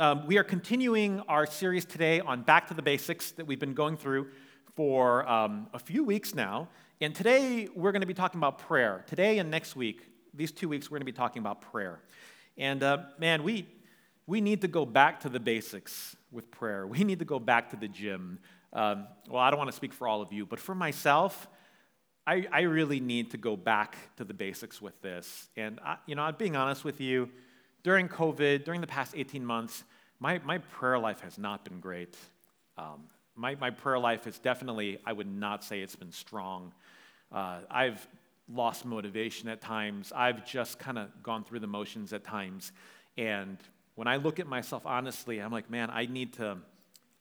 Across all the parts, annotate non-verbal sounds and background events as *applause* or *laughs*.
um, we are continuing our series today on Back to the Basics that we've been going through for um, a few weeks now. And today we're going to be talking about prayer. Today and next week, these two weeks, we're going to be talking about prayer. And uh, man, we, we need to go back to the basics with prayer. We need to go back to the gym. Um, well, I don't want to speak for all of you, but for myself, I, I really need to go back to the basics with this. And, I, you know, I'm being honest with you, during COVID, during the past 18 months, my, my prayer life has not been great. Um, my, my prayer life is definitely, I would not say it's been strong. Uh, I've lost motivation at times. I've just kind of gone through the motions at times. And when I look at myself honestly, I'm like, man, I need to,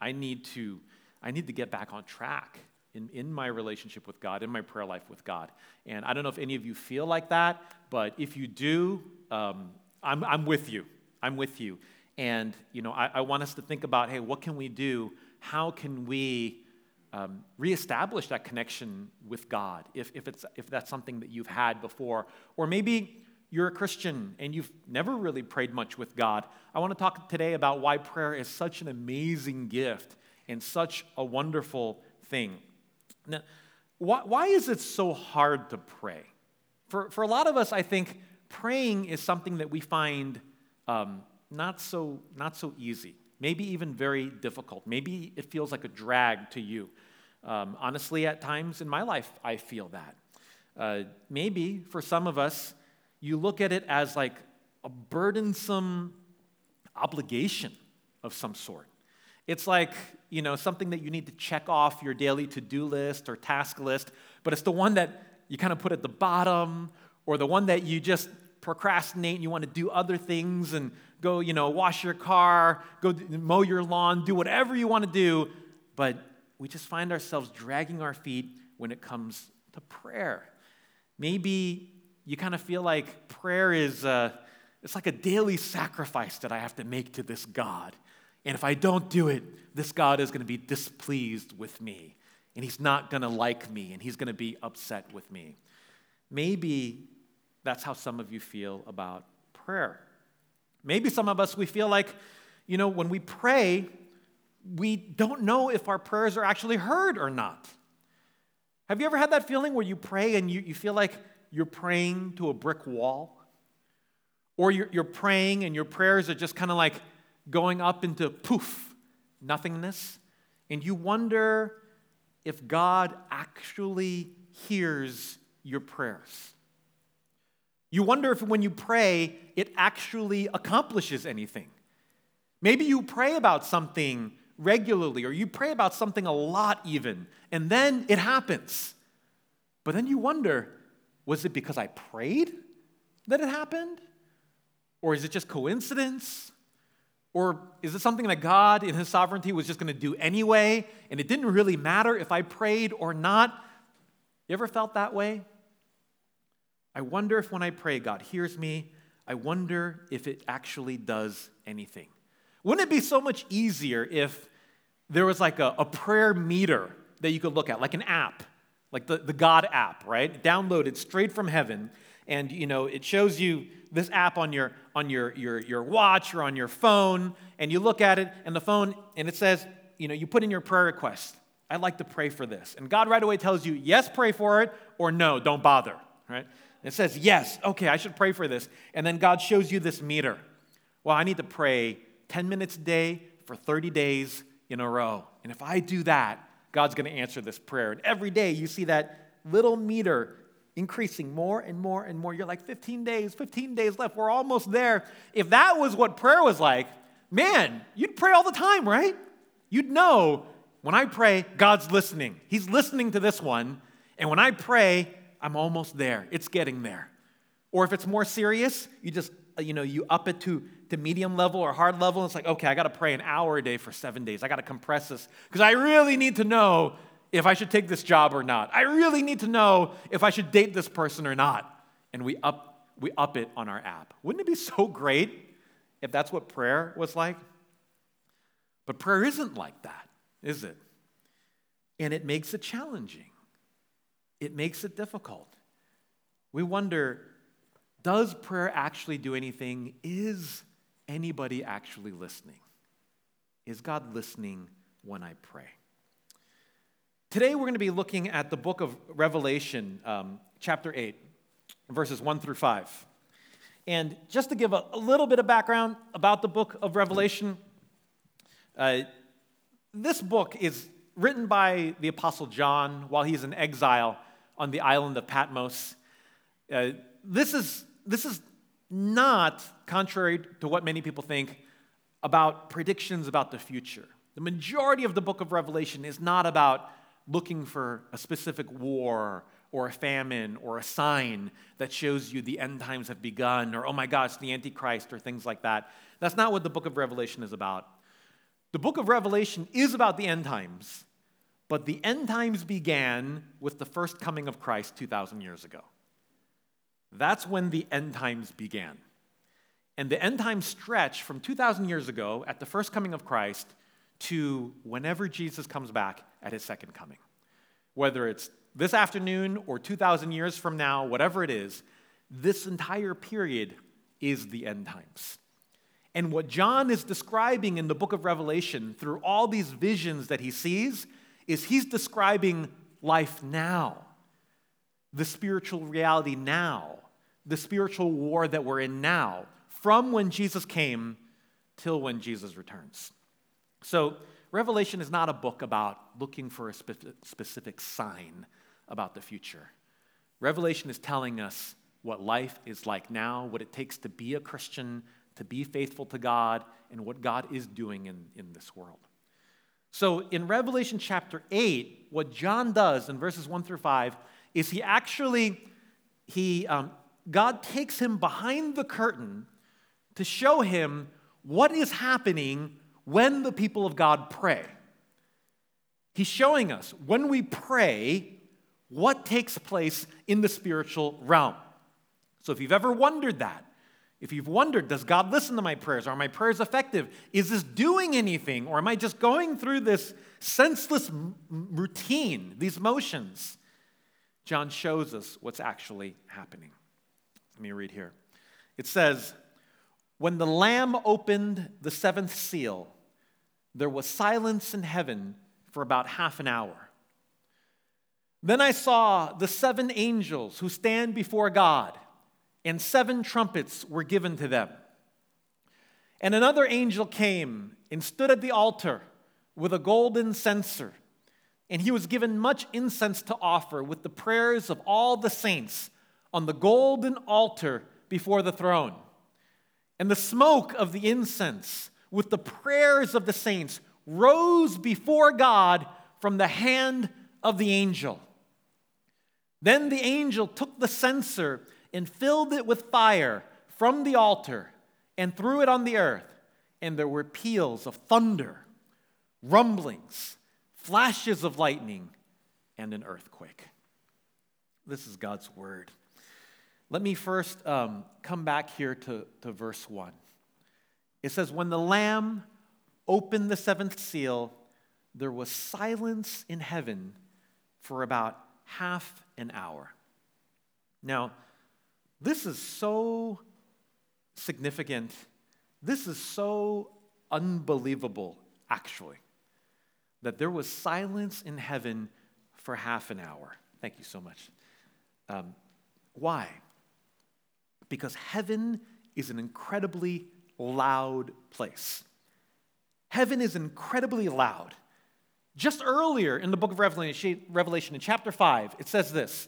I need to, I need to get back on track in, in my relationship with God, in my prayer life with God. And I don't know if any of you feel like that, but if you do, um, I'm, I'm with you. I'm with you. And, you know, I, I want us to think about, hey, what can we do? How can we um, reestablish that connection with God if, if, it's, if that's something that you've had before? Or maybe you're a Christian and you've never really prayed much with God. I want to talk today about why prayer is such an amazing gift and such a wonderful thing. Now, why, why is it so hard to pray? For, for a lot of us, I think praying is something that we find um, not, so, not so easy, maybe even very difficult. Maybe it feels like a drag to you. Um, honestly, at times in my life, I feel that. Uh, maybe for some of us, you look at it as like a burdensome obligation of some sort. It's like, you know, something that you need to check off your daily to do list or task list, but it's the one that you kind of put at the bottom or the one that you just procrastinate and you want to do other things and go, you know, wash your car, go mow your lawn, do whatever you want to do, but we just find ourselves dragging our feet when it comes to prayer. Maybe you kind of feel like prayer is uh, it's like a daily sacrifice that I have to make to this God. And if I don't do it, this God is going to be displeased with me. And he's not going to like me. And he's going to be upset with me. Maybe that's how some of you feel about prayer. Maybe some of us, we feel like, you know, when we pray, we don't know if our prayers are actually heard or not. Have you ever had that feeling where you pray and you, you feel like you're praying to a brick wall? Or you're, you're praying and your prayers are just kind of like going up into poof, nothingness? And you wonder if God actually hears your prayers. You wonder if when you pray, it actually accomplishes anything. Maybe you pray about something regularly, or you pray about something a lot even, and then it happens. But then you wonder was it because I prayed that it happened? Or is it just coincidence? Or is it something that God, in His sovereignty, was just going to do anyway, and it didn't really matter if I prayed or not? You ever felt that way? I wonder if when I pray, God hears me. I wonder if it actually does anything. Wouldn't it be so much easier if there was like a, a prayer meter that you could look at, like an app, like the, the God app, right? Downloaded straight from heaven. And you know, it shows you this app on your on your, your, your watch or on your phone, and you look at it, and the phone, and it says, you know, you put in your prayer request. I'd like to pray for this. And God right away tells you, yes, pray for it, or no, don't bother, right? It says, yes, okay, I should pray for this. And then God shows you this meter. Well, I need to pray 10 minutes a day for 30 days in a row. And if I do that, God's going to answer this prayer. And every day you see that little meter increasing more and more and more. You're like, 15 days, 15 days left. We're almost there. If that was what prayer was like, man, you'd pray all the time, right? You'd know when I pray, God's listening. He's listening to this one. And when I pray, I'm almost there. It's getting there. Or if it's more serious, you just, uh, you know, you up it to, to medium level or hard level. It's like, okay, I got to pray an hour a day for seven days. I got to compress this because I really need to know if I should take this job or not. I really need to know if I should date this person or not. And we up, we up it on our app. Wouldn't it be so great if that's what prayer was like? But prayer isn't like that, is it? And it makes it challenging it makes it difficult. We wonder does prayer actually do anything? Is anybody actually listening? Is God listening when I pray? Today, we're going to be looking at the book of Revelation, um, chapter 8, verses 1 through 5. And just to give a, a little bit of background about the book of Revelation, uh, this book is written by the Apostle John while he's in exile on the island of Patmos. Uh, this, is, this is not, contrary to what many people think, about predictions about the future. The majority of the book of Revelation is not about looking for a specific war or a famine or a sign that shows you the end times have begun or, oh my gosh, the Antichrist or things like that. That's not what the book of Revelation is about. The book of Revelation is about the end times, but the end times began with the first coming of Christ 2,000 years ago. That's when the end times began. And the end times stretch from 2,000 years ago at the first coming of Christ to whenever Jesus comes back at his second coming. Whether it's this afternoon or 2,000 years from now, whatever it is, this entire period is the end times. And what John is describing in the book of Revelation through all these visions that he sees is he's describing life now, the spiritual reality now, the spiritual war that we're in now, from when Jesus came till when Jesus returns. So, Revelation is not a book about looking for a specific sign about the future. Revelation is telling us what life is like now, what it takes to be a Christian, to be faithful to God, and what God is doing in, in this world. So in Revelation chapter 8, what John does in verses 1 through 5 is he actually, he, um, God takes him behind the curtain to show him what is happening when the people of God pray. He's showing us when we pray, what takes place in the spiritual realm. So if you've ever wondered that, if you've wondered, does God listen to my prayers? Are my prayers effective? Is this doing anything? Or am I just going through this senseless routine, these motions? John shows us what's actually happening. Let me read here. It says, When the Lamb opened the seventh seal, there was silence in heaven for about half an hour. Then I saw the seven angels who stand before God, and seven trumpets were given to them. And another angel came and stood at the altar with a golden censer, and he was given much incense to offer with the prayers of all the saints on the golden altar before the throne. And the smoke of the incense with the prayers of the saints rose before God from the hand of the angel. Then the angel took the censer and filled it with fire from the altar and threw it on the earth. And there were peals of thunder, rumblings, flashes of lightning, and an earthquake. This is God's word. Let me first um, come back here to, to verse 1. It says, When the Lamb opened the seventh seal, there was silence in heaven for about half an hour. Now, this is so significant. This is so unbelievable, actually, that there was silence in heaven for half an hour. Thank you so much. Um, why? Because heaven is an incredibly loud place. Heaven is incredibly loud. Just earlier in the book of Revelation, Revelation, in chapter 5, it says this,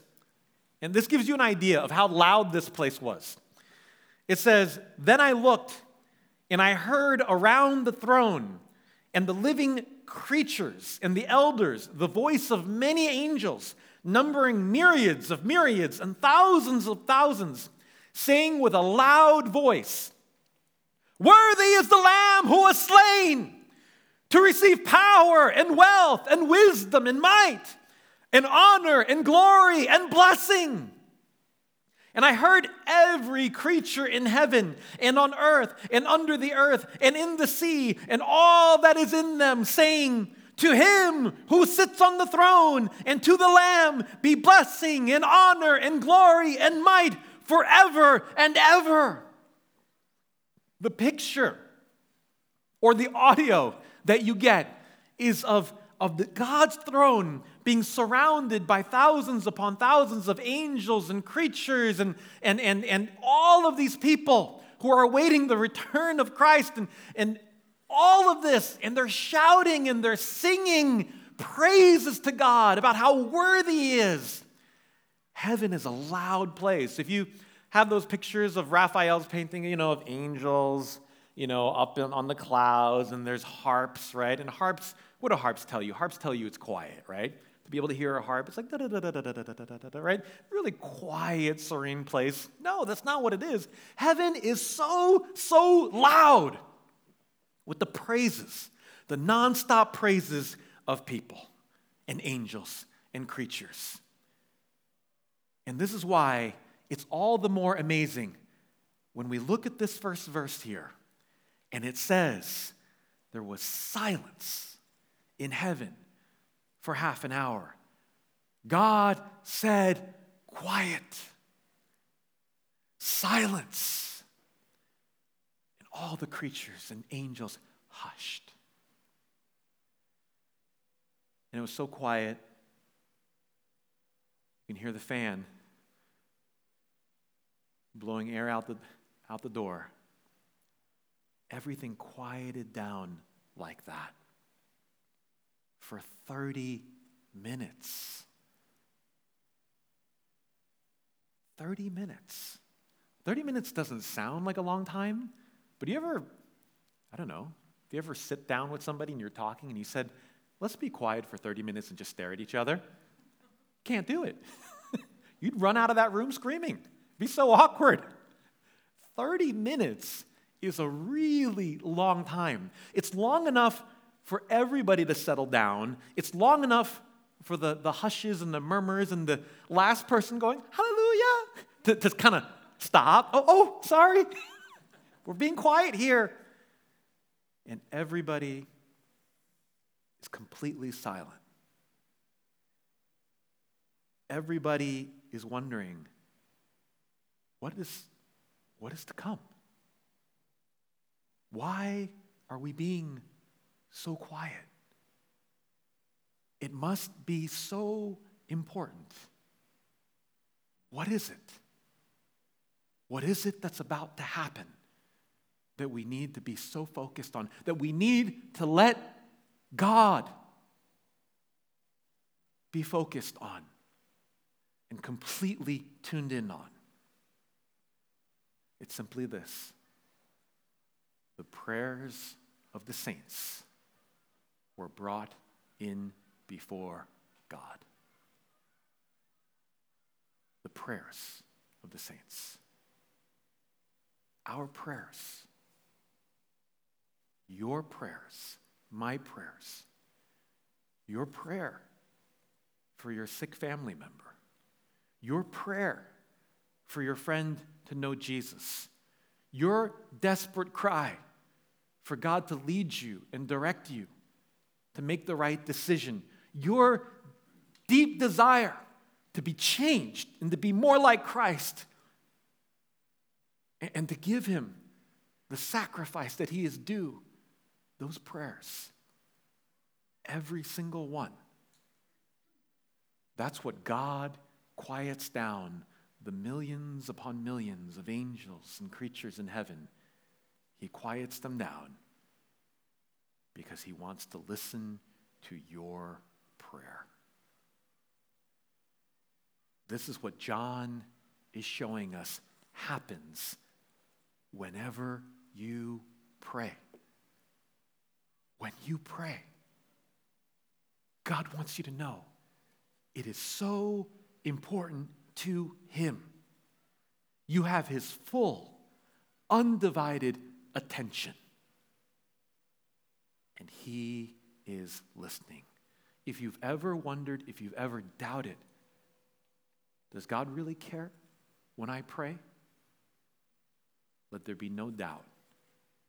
and this gives you an idea of how loud this place was. It says, Then I looked, and I heard around the throne and the living creatures and the elders the voice of many angels, numbering myriads of myriads and thousands of thousands, saying with a loud voice, Worthy is the Lamb who was slain to receive power and wealth and wisdom and might and honor and glory and blessing. And I heard every creature in heaven and on earth and under the earth and in the sea and all that is in them saying, To him who sits on the throne and to the Lamb be blessing and honor and glory and might forever and ever. The picture or the audio that you get is of, of the, God's throne being surrounded by thousands upon thousands of angels and creatures and, and, and, and all of these people who are awaiting the return of Christ and, and all of this. And they're shouting and they're singing praises to God about how worthy He is. Heaven is a loud place. If you have those pictures of Raphael's painting, you know, of angels, you know, up on the clouds, and there's harps, right? And harps, what do harps tell you? Harps tell you it's quiet, right? Be able to hear a harp, it's like da da da da da da da da da da, right? Really quiet, serene place. No, that's not what it is. Heaven is so, so loud with the praises, the nonstop praises of people and angels and creatures. And this is why it's all the more amazing when we look at this first verse here and it says, There was silence in heaven for half an hour. God said, Quiet, silence. And all the creatures and angels hushed. And it was so quiet, you can hear the fan blowing air out the, out the door. Everything quieted down like that for 30 minutes. 30 minutes. 30 minutes doesn't sound like a long time, but do you ever, I don't know, do you ever sit down with somebody and you're talking and you said, let's be quiet for 30 minutes and just stare at each other? Can't do it. *laughs* You'd run out of that room screaming. Be so awkward. 30 minutes is a really long time. It's long enough for everybody to settle down. It's long enough for the, the hushes and the murmurs and the last person going, Hallelujah, *laughs* to, to kind of stop. Oh, oh, sorry. *laughs* We're being quiet here. And everybody is completely silent. Everybody is wondering, what is, what is to come? Why are we being so quiet? It must be so important. What is it? What is it that's about to happen that we need to be so focused on, that we need to let God be focused on and completely tuned in on? It's simply this the prayers of the saints were brought in before God. The prayers of the saints. Our prayers, your prayers, my prayers, your prayer for your sick family member, your prayer for your friend to know Jesus, your desperate cry for God to lead you and direct you to make the right decision, your deep desire to be changed and to be more like Christ and to give Him the sacrifice that He is due, those prayers, every single one, that's what God quiets down the millions upon millions of angels and creatures in heaven, he quiets them down because he wants to listen to your prayer. This is what John is showing us happens whenever you pray. When you pray, God wants you to know it is so important to Him. You have His full, undivided attention. And He is listening. If you've ever wondered, if you've ever doubted, does God really care when I pray? Let there be no doubt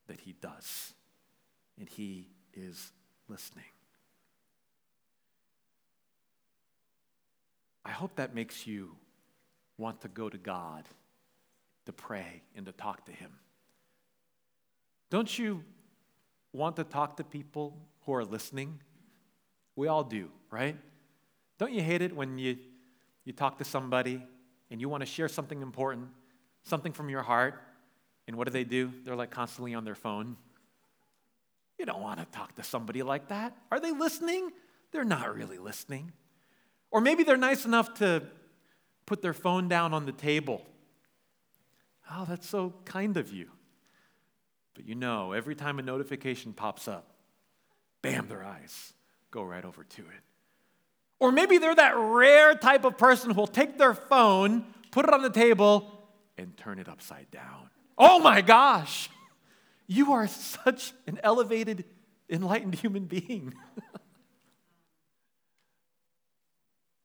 that He does. And He is listening. I hope that makes you want to go to God to pray and to talk to Him. Don't you want to talk to people who are listening? We all do, right? Don't you hate it when you, you talk to somebody and you want to share something important, something from your heart, and what do they do? They're like constantly on their phone. You don't want to talk to somebody like that. Are they listening? They're not really listening. Or maybe they're nice enough to put their phone down on the table. Oh, that's so kind of you. But you know, every time a notification pops up, bam, their eyes go right over to it. Or maybe they're that rare type of person who will take their phone, put it on the table, and turn it upside down. Oh my gosh, you are such an elevated, enlightened human being. *laughs*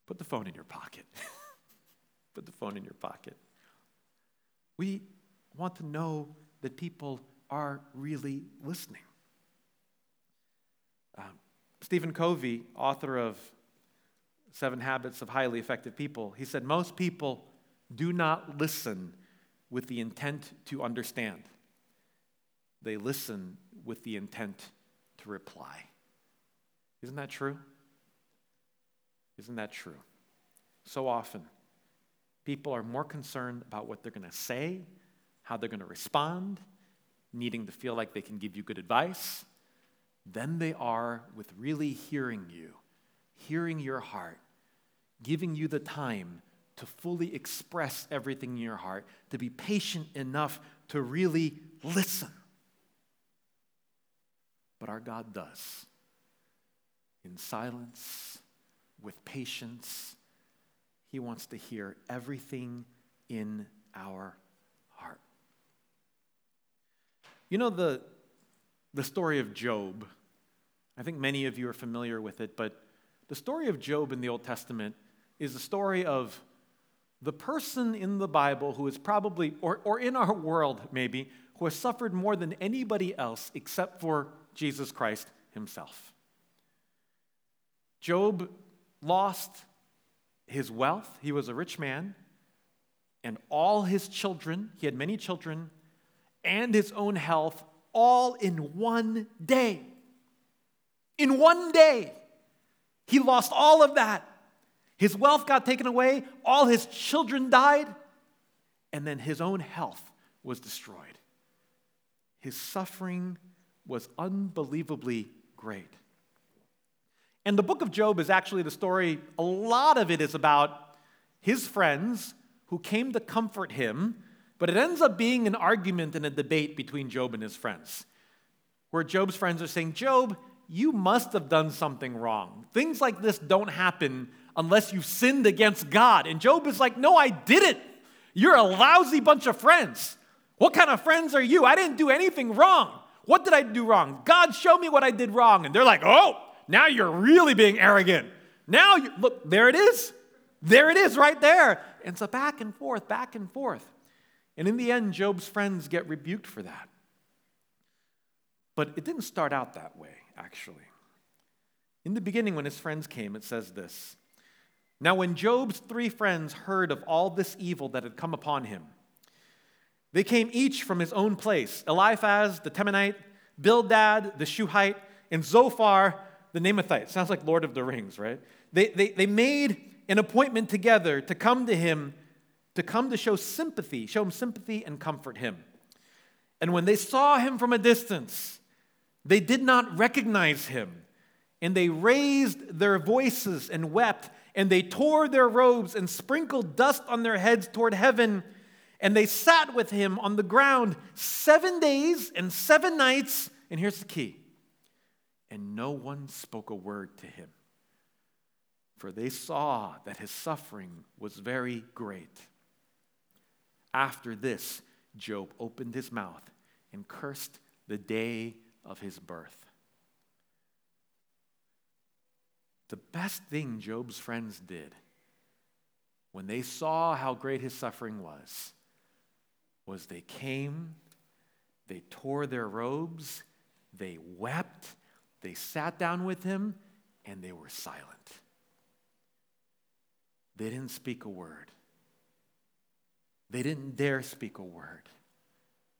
Put the phone in your pocket. *laughs* Put the phone in your pocket. We want to know that people are really listening. Uh, Stephen Covey, author of Seven Habits of Highly Effective People, he said, Most people do not listen with the intent to understand, they listen with the intent to reply. Isn't that true? Isn't that true? So often, people are more concerned about what they're going to say, how they're going to respond, needing to feel like they can give you good advice, than they are with really hearing you, hearing your heart, giving you the time to fully express everything in your heart, to be patient enough to really listen. But our God does. In silence, with patience, He wants to hear everything in our heart. You know the, the story of Job. I think many of you are familiar with it, but the story of Job in the Old Testament is the story of the person in the Bible who is probably, or, or in our world maybe, who has suffered more than anybody else except for Jesus Christ himself. Job lost his wealth, he was a rich man, and all his children, he had many children, and his own health, all in one day. In one day, he lost all of that. His wealth got taken away, all his children died, and then his own health was destroyed. His suffering was unbelievably great. And the book of Job is actually the story, a lot of it is about his friends who came to comfort him, but it ends up being an argument and a debate between Job and his friends, where Job's friends are saying, Job, you must have done something wrong. Things like this don't happen unless you've sinned against God. And Job is like, No, I didn't. You're a lousy bunch of friends. What kind of friends are you? I didn't do anything wrong. What did I do wrong? God, show me what I did wrong. And they're like, Oh, now you're really being arrogant. Now, you, look, there it is. There it is right there. And so back and forth, back and forth. And in the end, Job's friends get rebuked for that. But it didn't start out that way, actually. In the beginning, when his friends came, it says this now, when Job's three friends heard of all this evil that had come upon him, they came each from his own place Eliphaz the Temanite, Bildad the Shuhite, and Zophar the Naamathite. Sounds like Lord of the Rings, right? They, they, they made an appointment together to come to him, to come to show sympathy, show him sympathy and comfort him. And when they saw him from a distance, they did not recognize him, and they raised their voices and wept and they tore their robes and sprinkled dust on their heads toward heaven. And they sat with him on the ground seven days and seven nights. And here's the key and no one spoke a word to him, for they saw that his suffering was very great. After this, Job opened his mouth and cursed the day of his birth. The best thing Job's friends did when they saw how great his suffering was was they came, they tore their robes, they wept, they sat down with him, and they were silent. They didn't speak a word. They didn't dare speak a word.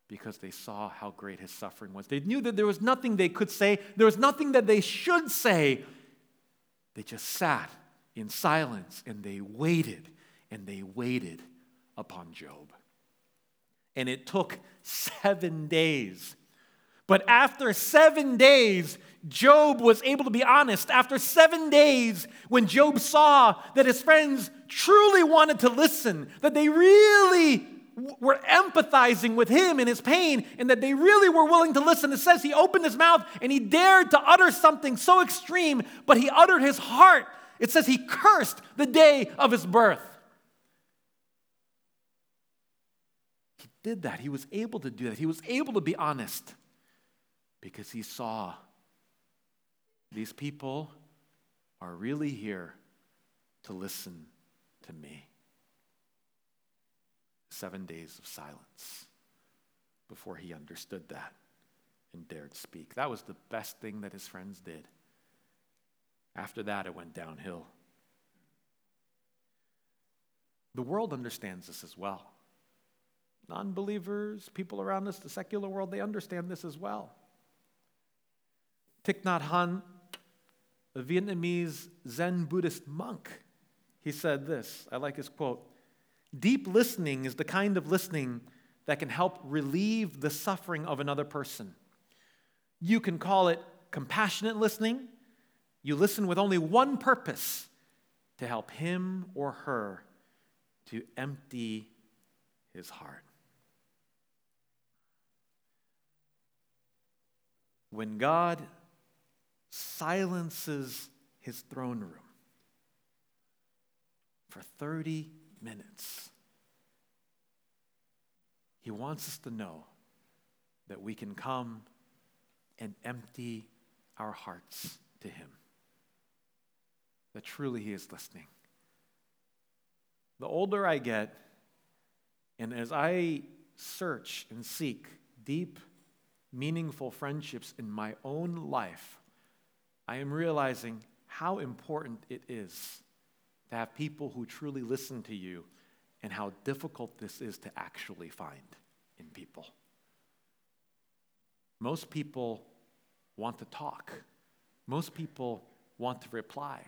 because they saw how great his suffering was. They knew that there was nothing they could say, there was nothing that they should say. They just sat in silence and they waited and they waited upon Job. And it took seven days. But after seven days, Job was able to be honest. After seven days, when Job saw that his friends truly wanted to listen, that they really were empathizing with him in his pain and that they really were willing to listen. It says he opened his mouth and he dared to utter something so extreme, but he uttered his heart. It says he cursed the day of his birth. He did that. He was able to do that. He was able to be honest because he saw these people are really here to listen to me seven days of silence before he understood that and dared speak. That was the best thing that his friends did. After that, it went downhill. The world understands this as well. Non believers, people around us, the secular world, they understand this as well. Thich Nhat Hanh, a Vietnamese Zen Buddhist monk, he said this. I like his quote Deep listening is the kind of listening that can help relieve the suffering of another person. You can call it compassionate listening. You listen with only one purpose to help him or her to empty his heart. When God silences his throne room for 30 minutes. He wants us to know that we can come and empty our hearts to Him. That truly He is listening. The older I get, and as I search and seek deep, meaningful friendships in my own life, I am realizing how important it is to have people who truly listen to you and how difficult this is to actually find in people. Most people want to talk. Most people want to reply.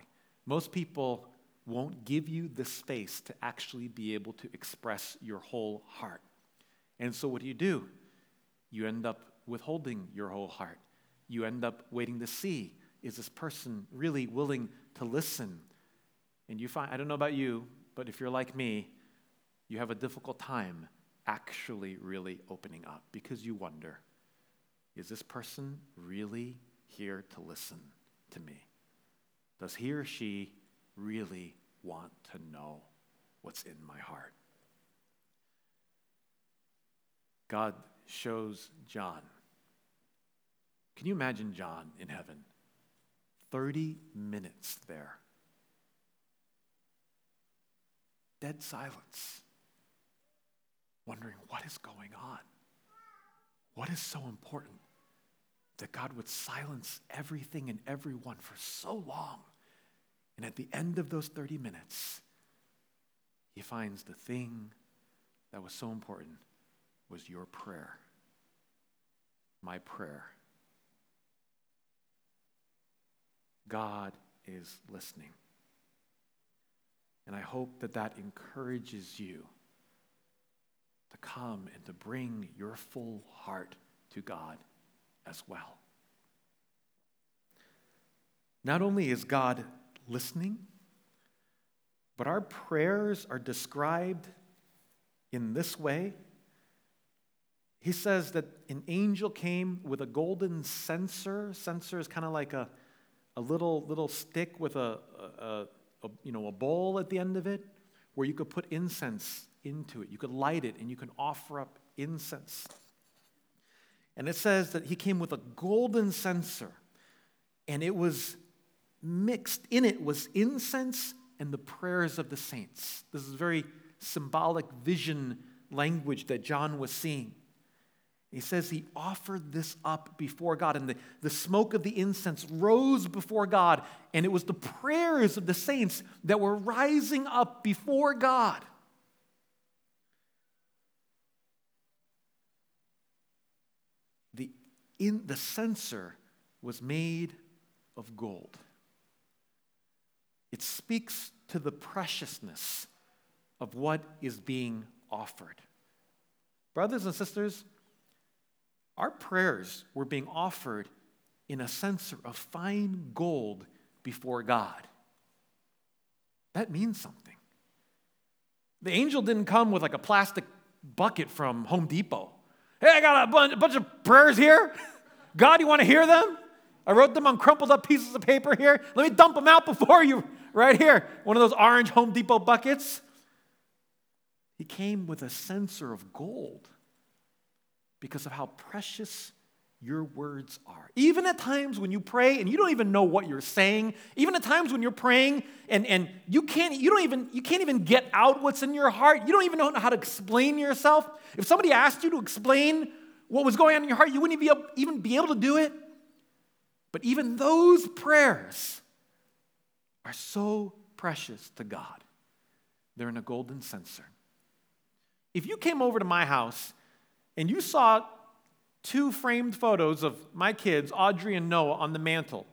Most people won't give you the space to actually be able to express your whole heart. And so, what do you do? You end up withholding your whole heart. You end up waiting to see is this person really willing to listen and you find, I don't know about you, but if you're like me, you have a difficult time actually really opening up because you wonder is this person really here to listen to me? Does he or she really want to know what's in my heart? God shows John. Can you imagine John in heaven? 30 minutes there dead silence, wondering what is going on? What is so important that God would silence everything and everyone for so long? And at the end of those 30 minutes, he finds the thing that was so important was your prayer, my prayer. God is listening. And I hope that that encourages you to come and to bring your full heart to God as well. Not only is God listening, but our prayers are described in this way. He says that an angel came with a golden censer. Censer is kind of like a, a little, little stick with a, a, a, you know, a bowl at the end of it where you could put incense into it. You could light it and you can offer up incense. And it says that he came with a golden censer, and it was mixed in it was incense and the prayers of the saints. This is very symbolic vision language that John was seeing. He says he offered this up before God, and the, the smoke of the incense rose before God, and it was the prayers of the saints that were rising up before God. The, in the censer was made of gold. It speaks to the preciousness of what is being offered. Brothers and sisters, our prayers were being offered in a censer of fine gold before God. That means something. The angel didn't come with like a plastic bucket from Home Depot. Hey, I got a bunch, a bunch of prayers here. God, you want to hear them? I wrote them on crumpled up pieces of paper here. Let me dump them out before you, right here. One of those orange Home Depot buckets. He came with a censer of gold because of how precious your words are. Even at times when you pray and you don't even know what you're saying, even at times when you're praying and, and you can't you don't even you can't even get out what's in your heart, you don't even know how to explain yourself. If somebody asked you to explain what was going on in your heart, you wouldn't even be even be able to do it. But even those prayers are so precious to God. They're in a golden censer. If you came over to my house and you saw two framed photos of my kids, Audrey and Noah, on the mantle.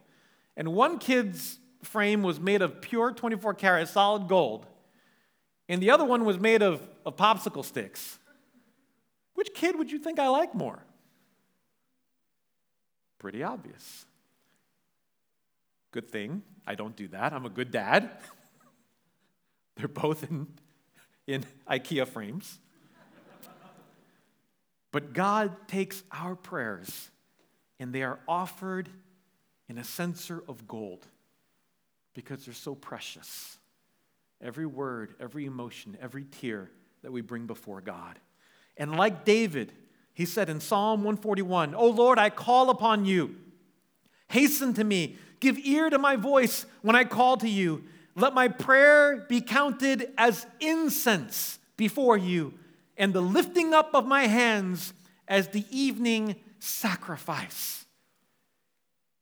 And one kid's frame was made of pure 24 karat solid gold, and the other one was made of, of popsicle sticks. Which kid would you think I like more? Pretty obvious. Good thing I don't do that. I'm a good dad. *laughs* They're both in, in IKEA frames. But God takes our prayers and they are offered in a censer of gold because they're so precious. Every word, every emotion, every tear that we bring before God. And like David, he said in Psalm 141, Oh Lord, I call upon you. Hasten to me. Give ear to my voice when I call to you. Let my prayer be counted as incense before you and the lifting up of my hands as the evening sacrifice.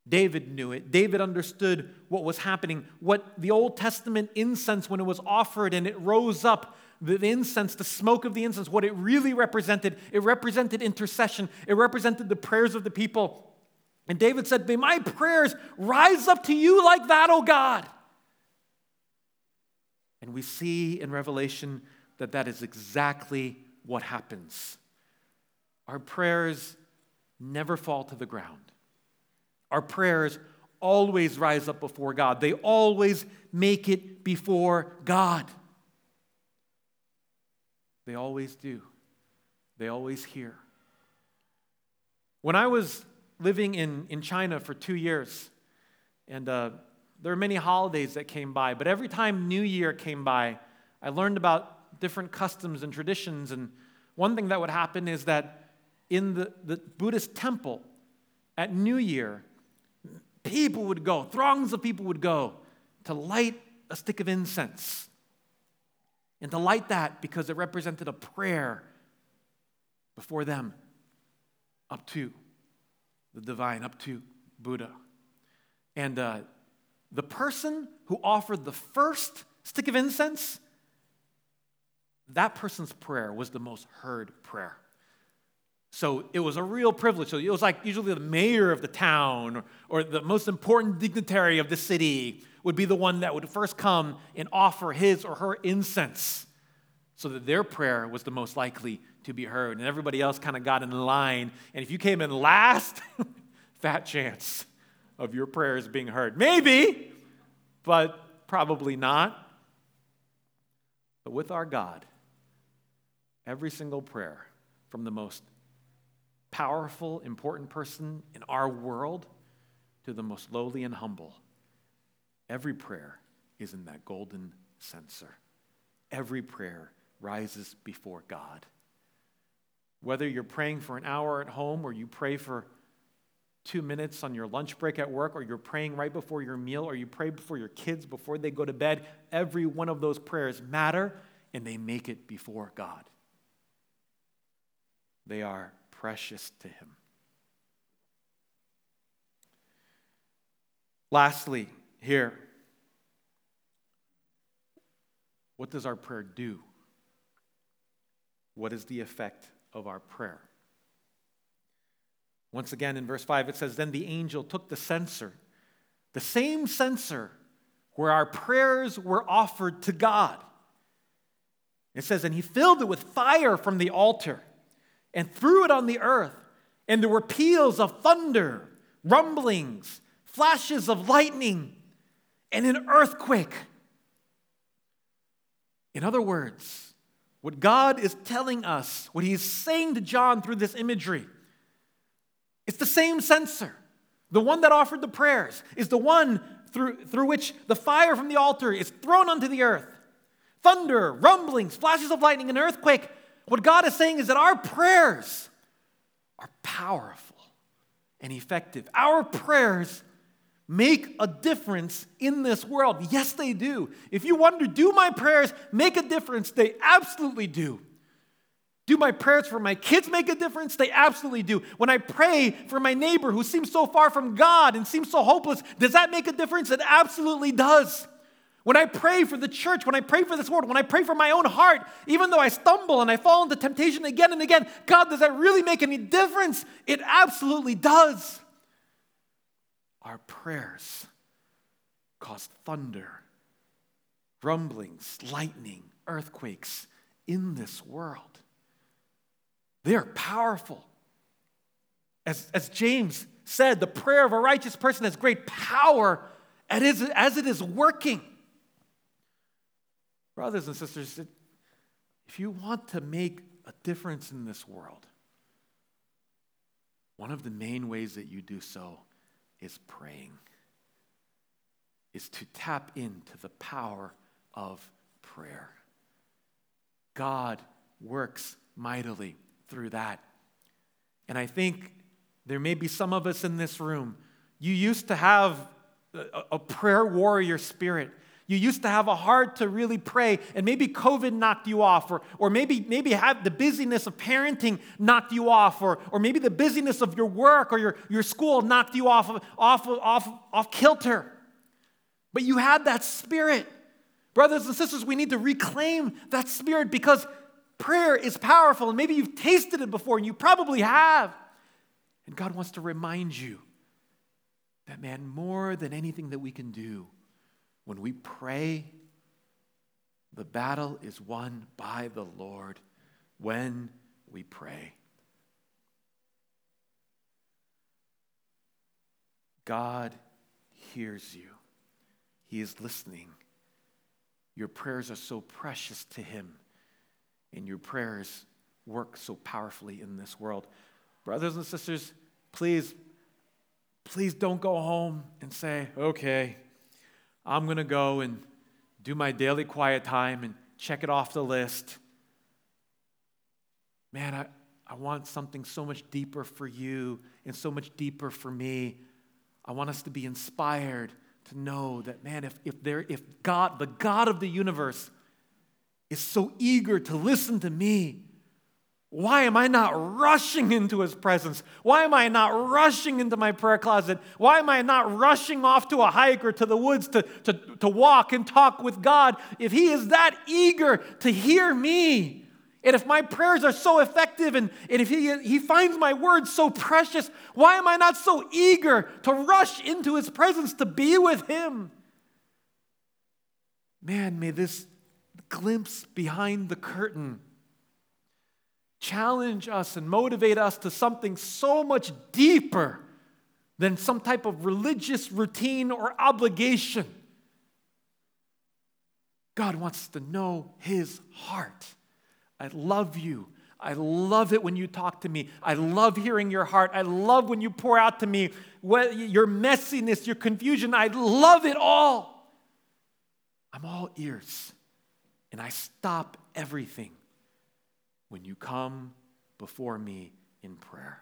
David knew it. David understood what was happening. What the Old Testament incense, when it was offered and it rose up, the incense, the smoke of the incense, what it really represented, it represented intercession, it represented the prayers of the people. And David said, May my prayers rise up to you like that, O God. And we see in Revelation that that is exactly what happens. Our prayers never fall to the ground. Our prayers always rise up before God, they always make it before God. They always do. They always hear. When I was living in, in China for two years, and uh, there were many holidays that came by, but every time New Year came by, I learned about different customs and traditions. And one thing that would happen is that in the, the Buddhist temple at New Year, people would go, throngs of people would go to light a stick of incense. And to light that because it represented a prayer before them up to the divine, up to Buddha. And uh, the person who offered the first stick of incense, that person's prayer was the most heard prayer. So it was a real privilege. So it was like usually the mayor of the town or the most important dignitary of the city would be the one that would first come and offer his or her incense so that their prayer was the most likely to be heard. And everybody else kind of got in line. And if you came in last, *laughs* fat chance of your prayers being heard. Maybe, but probably not. But with our God, every single prayer from the most powerful, important person in our world to the most lowly and humble. Every prayer is in that golden censer. Every prayer rises before God. Whether you're praying for an hour at home or you pray for two minutes on your lunch break at work, or you're praying right before your meal, or you pray before your kids before they go to bed, every one of those prayers matter and they make it before God. They are precious to him. Lastly, here, what does our prayer do? What is the effect of our prayer? Once again, in verse 5, it says, Then the angel took the censer, the same censer where our prayers were offered to God. It says, And he filled it with fire from the altar and threw it on the earth. And there were peals of thunder, rumblings, flashes of lightning, and an earthquake. In other words, what God is telling us, what He's saying to John through this imagery, it's the same censer. The one that offered the prayers is the one through, through which the fire from the altar is thrown onto the earth. Thunder, rumblings, flashes of lightning, an earthquake. What God is saying is that our prayers are powerful and effective. Our prayers make a difference in this world. Yes, they do. If you wonder, do my prayers make a difference? They absolutely do. Do my prayers for my kids make a difference? They absolutely do. When I pray for my neighbor who seems so far from God and seems so hopeless, does that make a difference? It absolutely does. When I pray for the church, when I pray for this world, when I pray for my own heart, even though I stumble and I fall into temptation again and again, God, does that really make any difference? It absolutely does. Our prayers cause thunder, rumblings, lightning, earthquakes in this world. They are powerful. As, as James said, the prayer of a righteous person has great power as it is working. Brothers and sisters, if you want to make a difference in this world, one of the main ways that you do so is praying, is to tap into the power of prayer. God works mightily through that. And I think there may be some of us in this room, you used to have a, prayer warrior spirit. You used to have a heart to really pray, and maybe COVID knocked you off, or, or maybe, maybe have the busyness of parenting knocked you off, or, or maybe the busyness of your work or your, your school knocked you off, off, off, off kilter. But you had that spirit. Brothers and sisters, we need to reclaim that spirit because prayer is powerful, and maybe you've tasted it before, and you probably have. And God wants to remind you that, man, more than anything that we can do, when we pray, the battle is won by the Lord when we pray. God hears you, He is listening. Your prayers are so precious to Him, and your prayers work so powerfully in this world. Brothers and sisters, please, please don't go home and say, okay, I'm going to go and do my daily quiet time and check it off the list. Man, I, I want something so much deeper for you and so much deeper for me. I want us to be inspired to know that, man, if, if, there, if God, the God of the universe, is so eager to listen to me, why am I not rushing into his presence? Why am I not rushing into my prayer closet? Why am I not rushing off to a hike or to the woods to, to, to walk and talk with God if he is that eager to hear me? And if my prayers are so effective and, and if he, he finds my words so precious, why am I not so eager to rush into his presence to be with him? Man, may this glimpse behind the curtain challenge us and motivate us to something so much deeper than some type of religious routine or obligation. God wants to know his heart. I love you. I love it when you talk to me. I love hearing your heart. I love when you pour out to me your messiness, your confusion. I love it all. I'm all ears. And I stop everything when you come before me in prayer.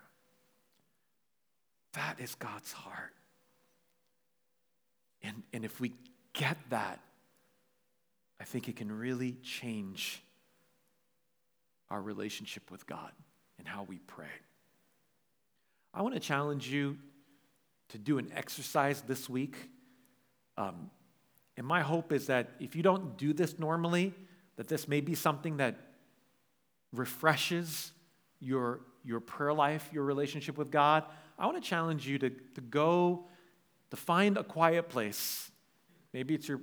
That is God's heart. And, and if we get that, I think it can really change our relationship with God and how we pray. I want to challenge you to do an exercise this week. Um, and my hope is that if you don't do this normally, that this may be something that refreshes your, your prayer life, your relationship with God. I want to challenge you to, to go, to find a quiet place. Maybe it's your,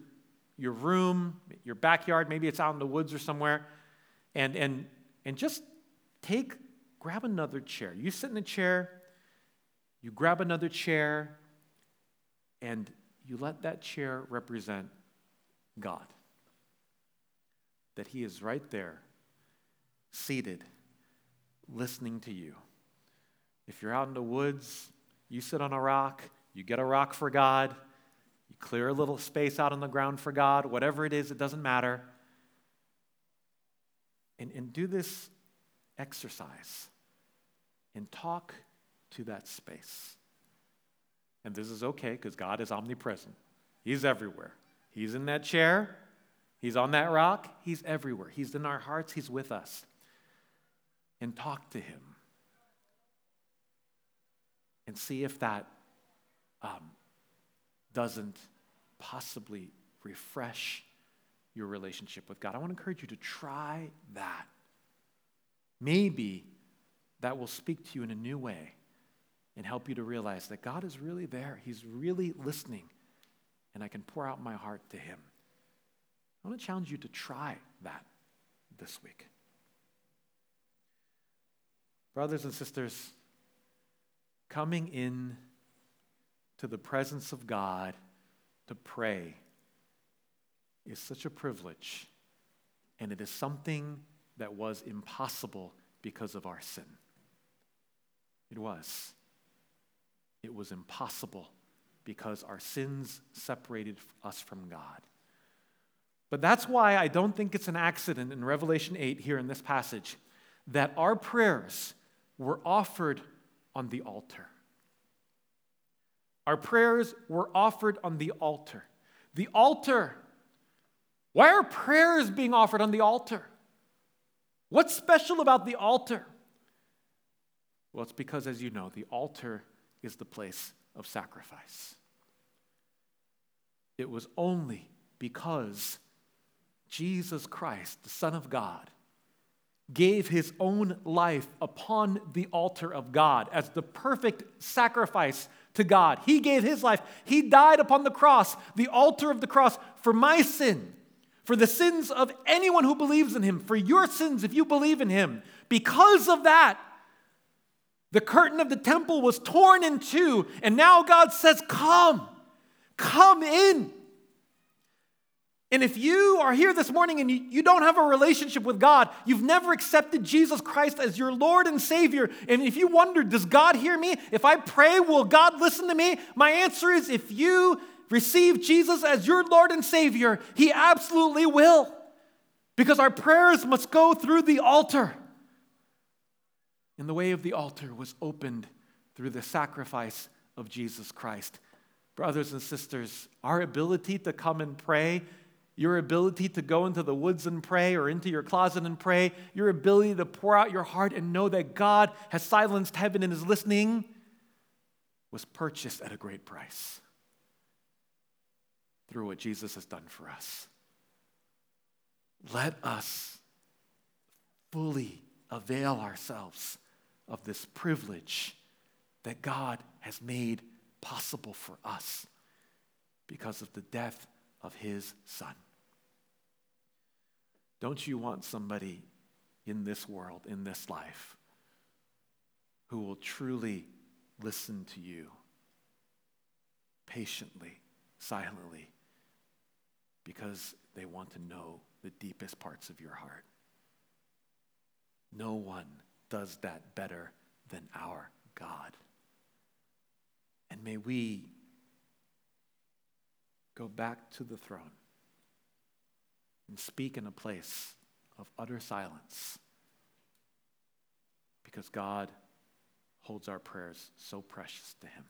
your room, your backyard, maybe it's out in the woods or somewhere. And, and, and just take, grab another chair. You sit in a chair, you grab another chair, and you let that chair represent God. That He is right there, seated, listening to you. If you're out in the woods, you sit on a rock, you get a rock for God, you clear a little space out on the ground for God, whatever it is, it doesn't matter. And, and do this exercise and talk to that space. And this is okay because God is omnipresent, He's everywhere. He's in that chair, He's on that rock, He's everywhere. He's in our hearts, He's with us. And talk to Him. And see if that um, doesn't possibly refresh your relationship with God. I want to encourage you to try that. Maybe that will speak to you in a new way and help you to realize that God is really there. He's really listening, and I can pour out my heart to Him. I want to challenge you to try that this week. Brothers and sisters, coming in to the presence of God to pray is such a privilege, and it is something that was impossible because of our sin. It was. It was impossible because our sins separated us from God. But that's why I don't think it's an accident in Revelation 8 here in this passage that our prayers were offered on the altar. Our prayers were offered on the altar. The altar. Why are prayers being offered on the altar? What's special about the altar? Well, it's because, as you know, the altar is the place of sacrifice. It was only because Jesus Christ, the Son of God, gave his own life upon the altar of God as the perfect sacrifice to God. He gave his life. He died upon the cross, the altar of the cross, for my sin, for the sins of anyone who believes in him, for your sins if you believe in him. Because of that, the curtain of the temple was torn in two, and now God says, Come, come in. And if you are here this morning and you, don't have a relationship with God, you've never accepted Jesus Christ as your Lord and Savior, and if you wonder, does God hear me? If I pray, will God listen to me? My answer is if you receive Jesus as your Lord and Savior, He absolutely will. Because our prayers must go through the altar. And the way of the altar was opened through the sacrifice of Jesus Christ. Brothers and sisters, our ability to come and pray, your ability to go into the woods and pray or into your closet and pray, your ability to pour out your heart and know that God has silenced heaven and is listening was purchased at a great price through what Jesus has done for us. Let us fully avail ourselves of this privilege that God has made possible for us because of the death of his son. Don't you want somebody in this world, in this life, who will truly listen to you patiently, silently, because they want to know the deepest parts of your heart? No one does that better than our God. And may we go back to the throne and speak in a place of utter silence because God holds our prayers so precious to Him.